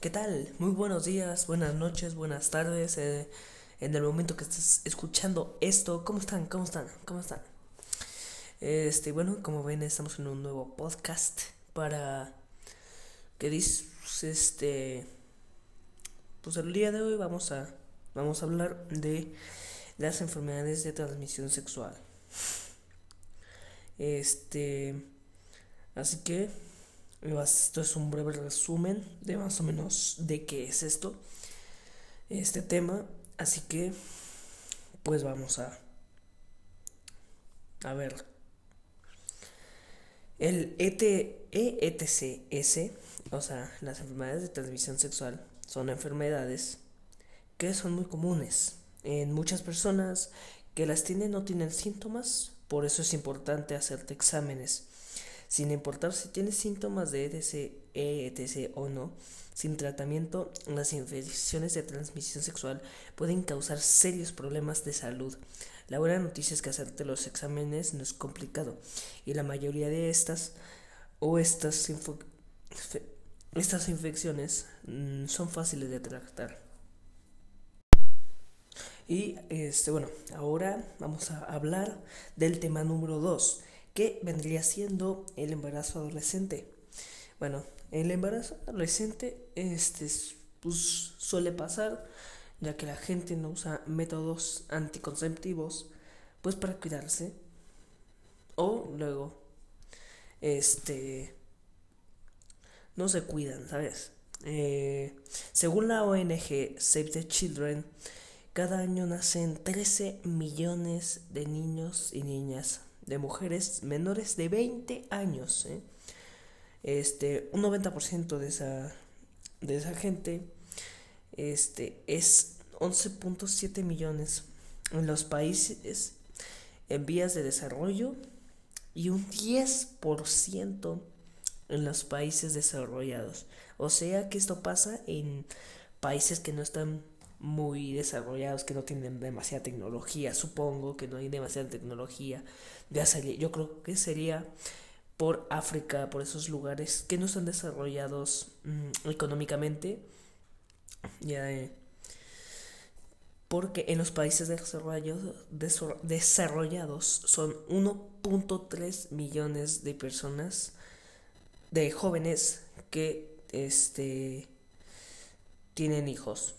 ¿Qué tal? Muy buenos días, buenas noches, buenas tardes. eh, en el momento que estés escuchando esto, ¿cómo están? ¿Cómo están? ¿Cómo están? Este, bueno, como ven, estamos en un nuevo podcast para que dis, este, pues el día de hoy vamos a vamos a hablar de las enfermedades de transmisión sexual. Este, así que esto es un breve resumen de más o menos de qué es esto, este tema. Así que, pues vamos a, a ver. El ET, EETCS, o sea, las enfermedades de transmisión sexual, son enfermedades que son muy comunes en muchas personas que las tienen no tienen síntomas, por eso es importante hacerte exámenes sin importar si tienes síntomas de ETC, ETC o no, sin tratamiento, las infecciones de transmisión sexual pueden causar serios problemas de salud. La buena noticia es que hacerte los exámenes no es complicado y la mayoría de estas o estas, estas infecciones mmm, son fáciles de tratar. Y este bueno, ahora vamos a hablar del tema número 2 ¿Qué vendría siendo el embarazo adolescente? Bueno, el embarazo adolescente este, pues, suele pasar ya que la gente no usa métodos anticonceptivos pues para cuidarse o luego este no se cuidan, ¿sabes? Eh, según la ONG Save the Children, cada año nacen 13 millones de niños y niñas de mujeres menores de 20 años. ¿eh? Este, un 90% de esa, de esa gente este, es 11.7 millones en los países en vías de desarrollo y un 10% en los países desarrollados. O sea que esto pasa en países que no están muy desarrollados, que no tienen demasiada tecnología, supongo que no hay demasiada tecnología. Ya yo creo que sería por África, por esos lugares que no están desarrollados mm, económicamente. Ya, eh, porque en los países desarrollados, desarrollados son 1.3 millones de personas, de jóvenes que este, tienen hijos.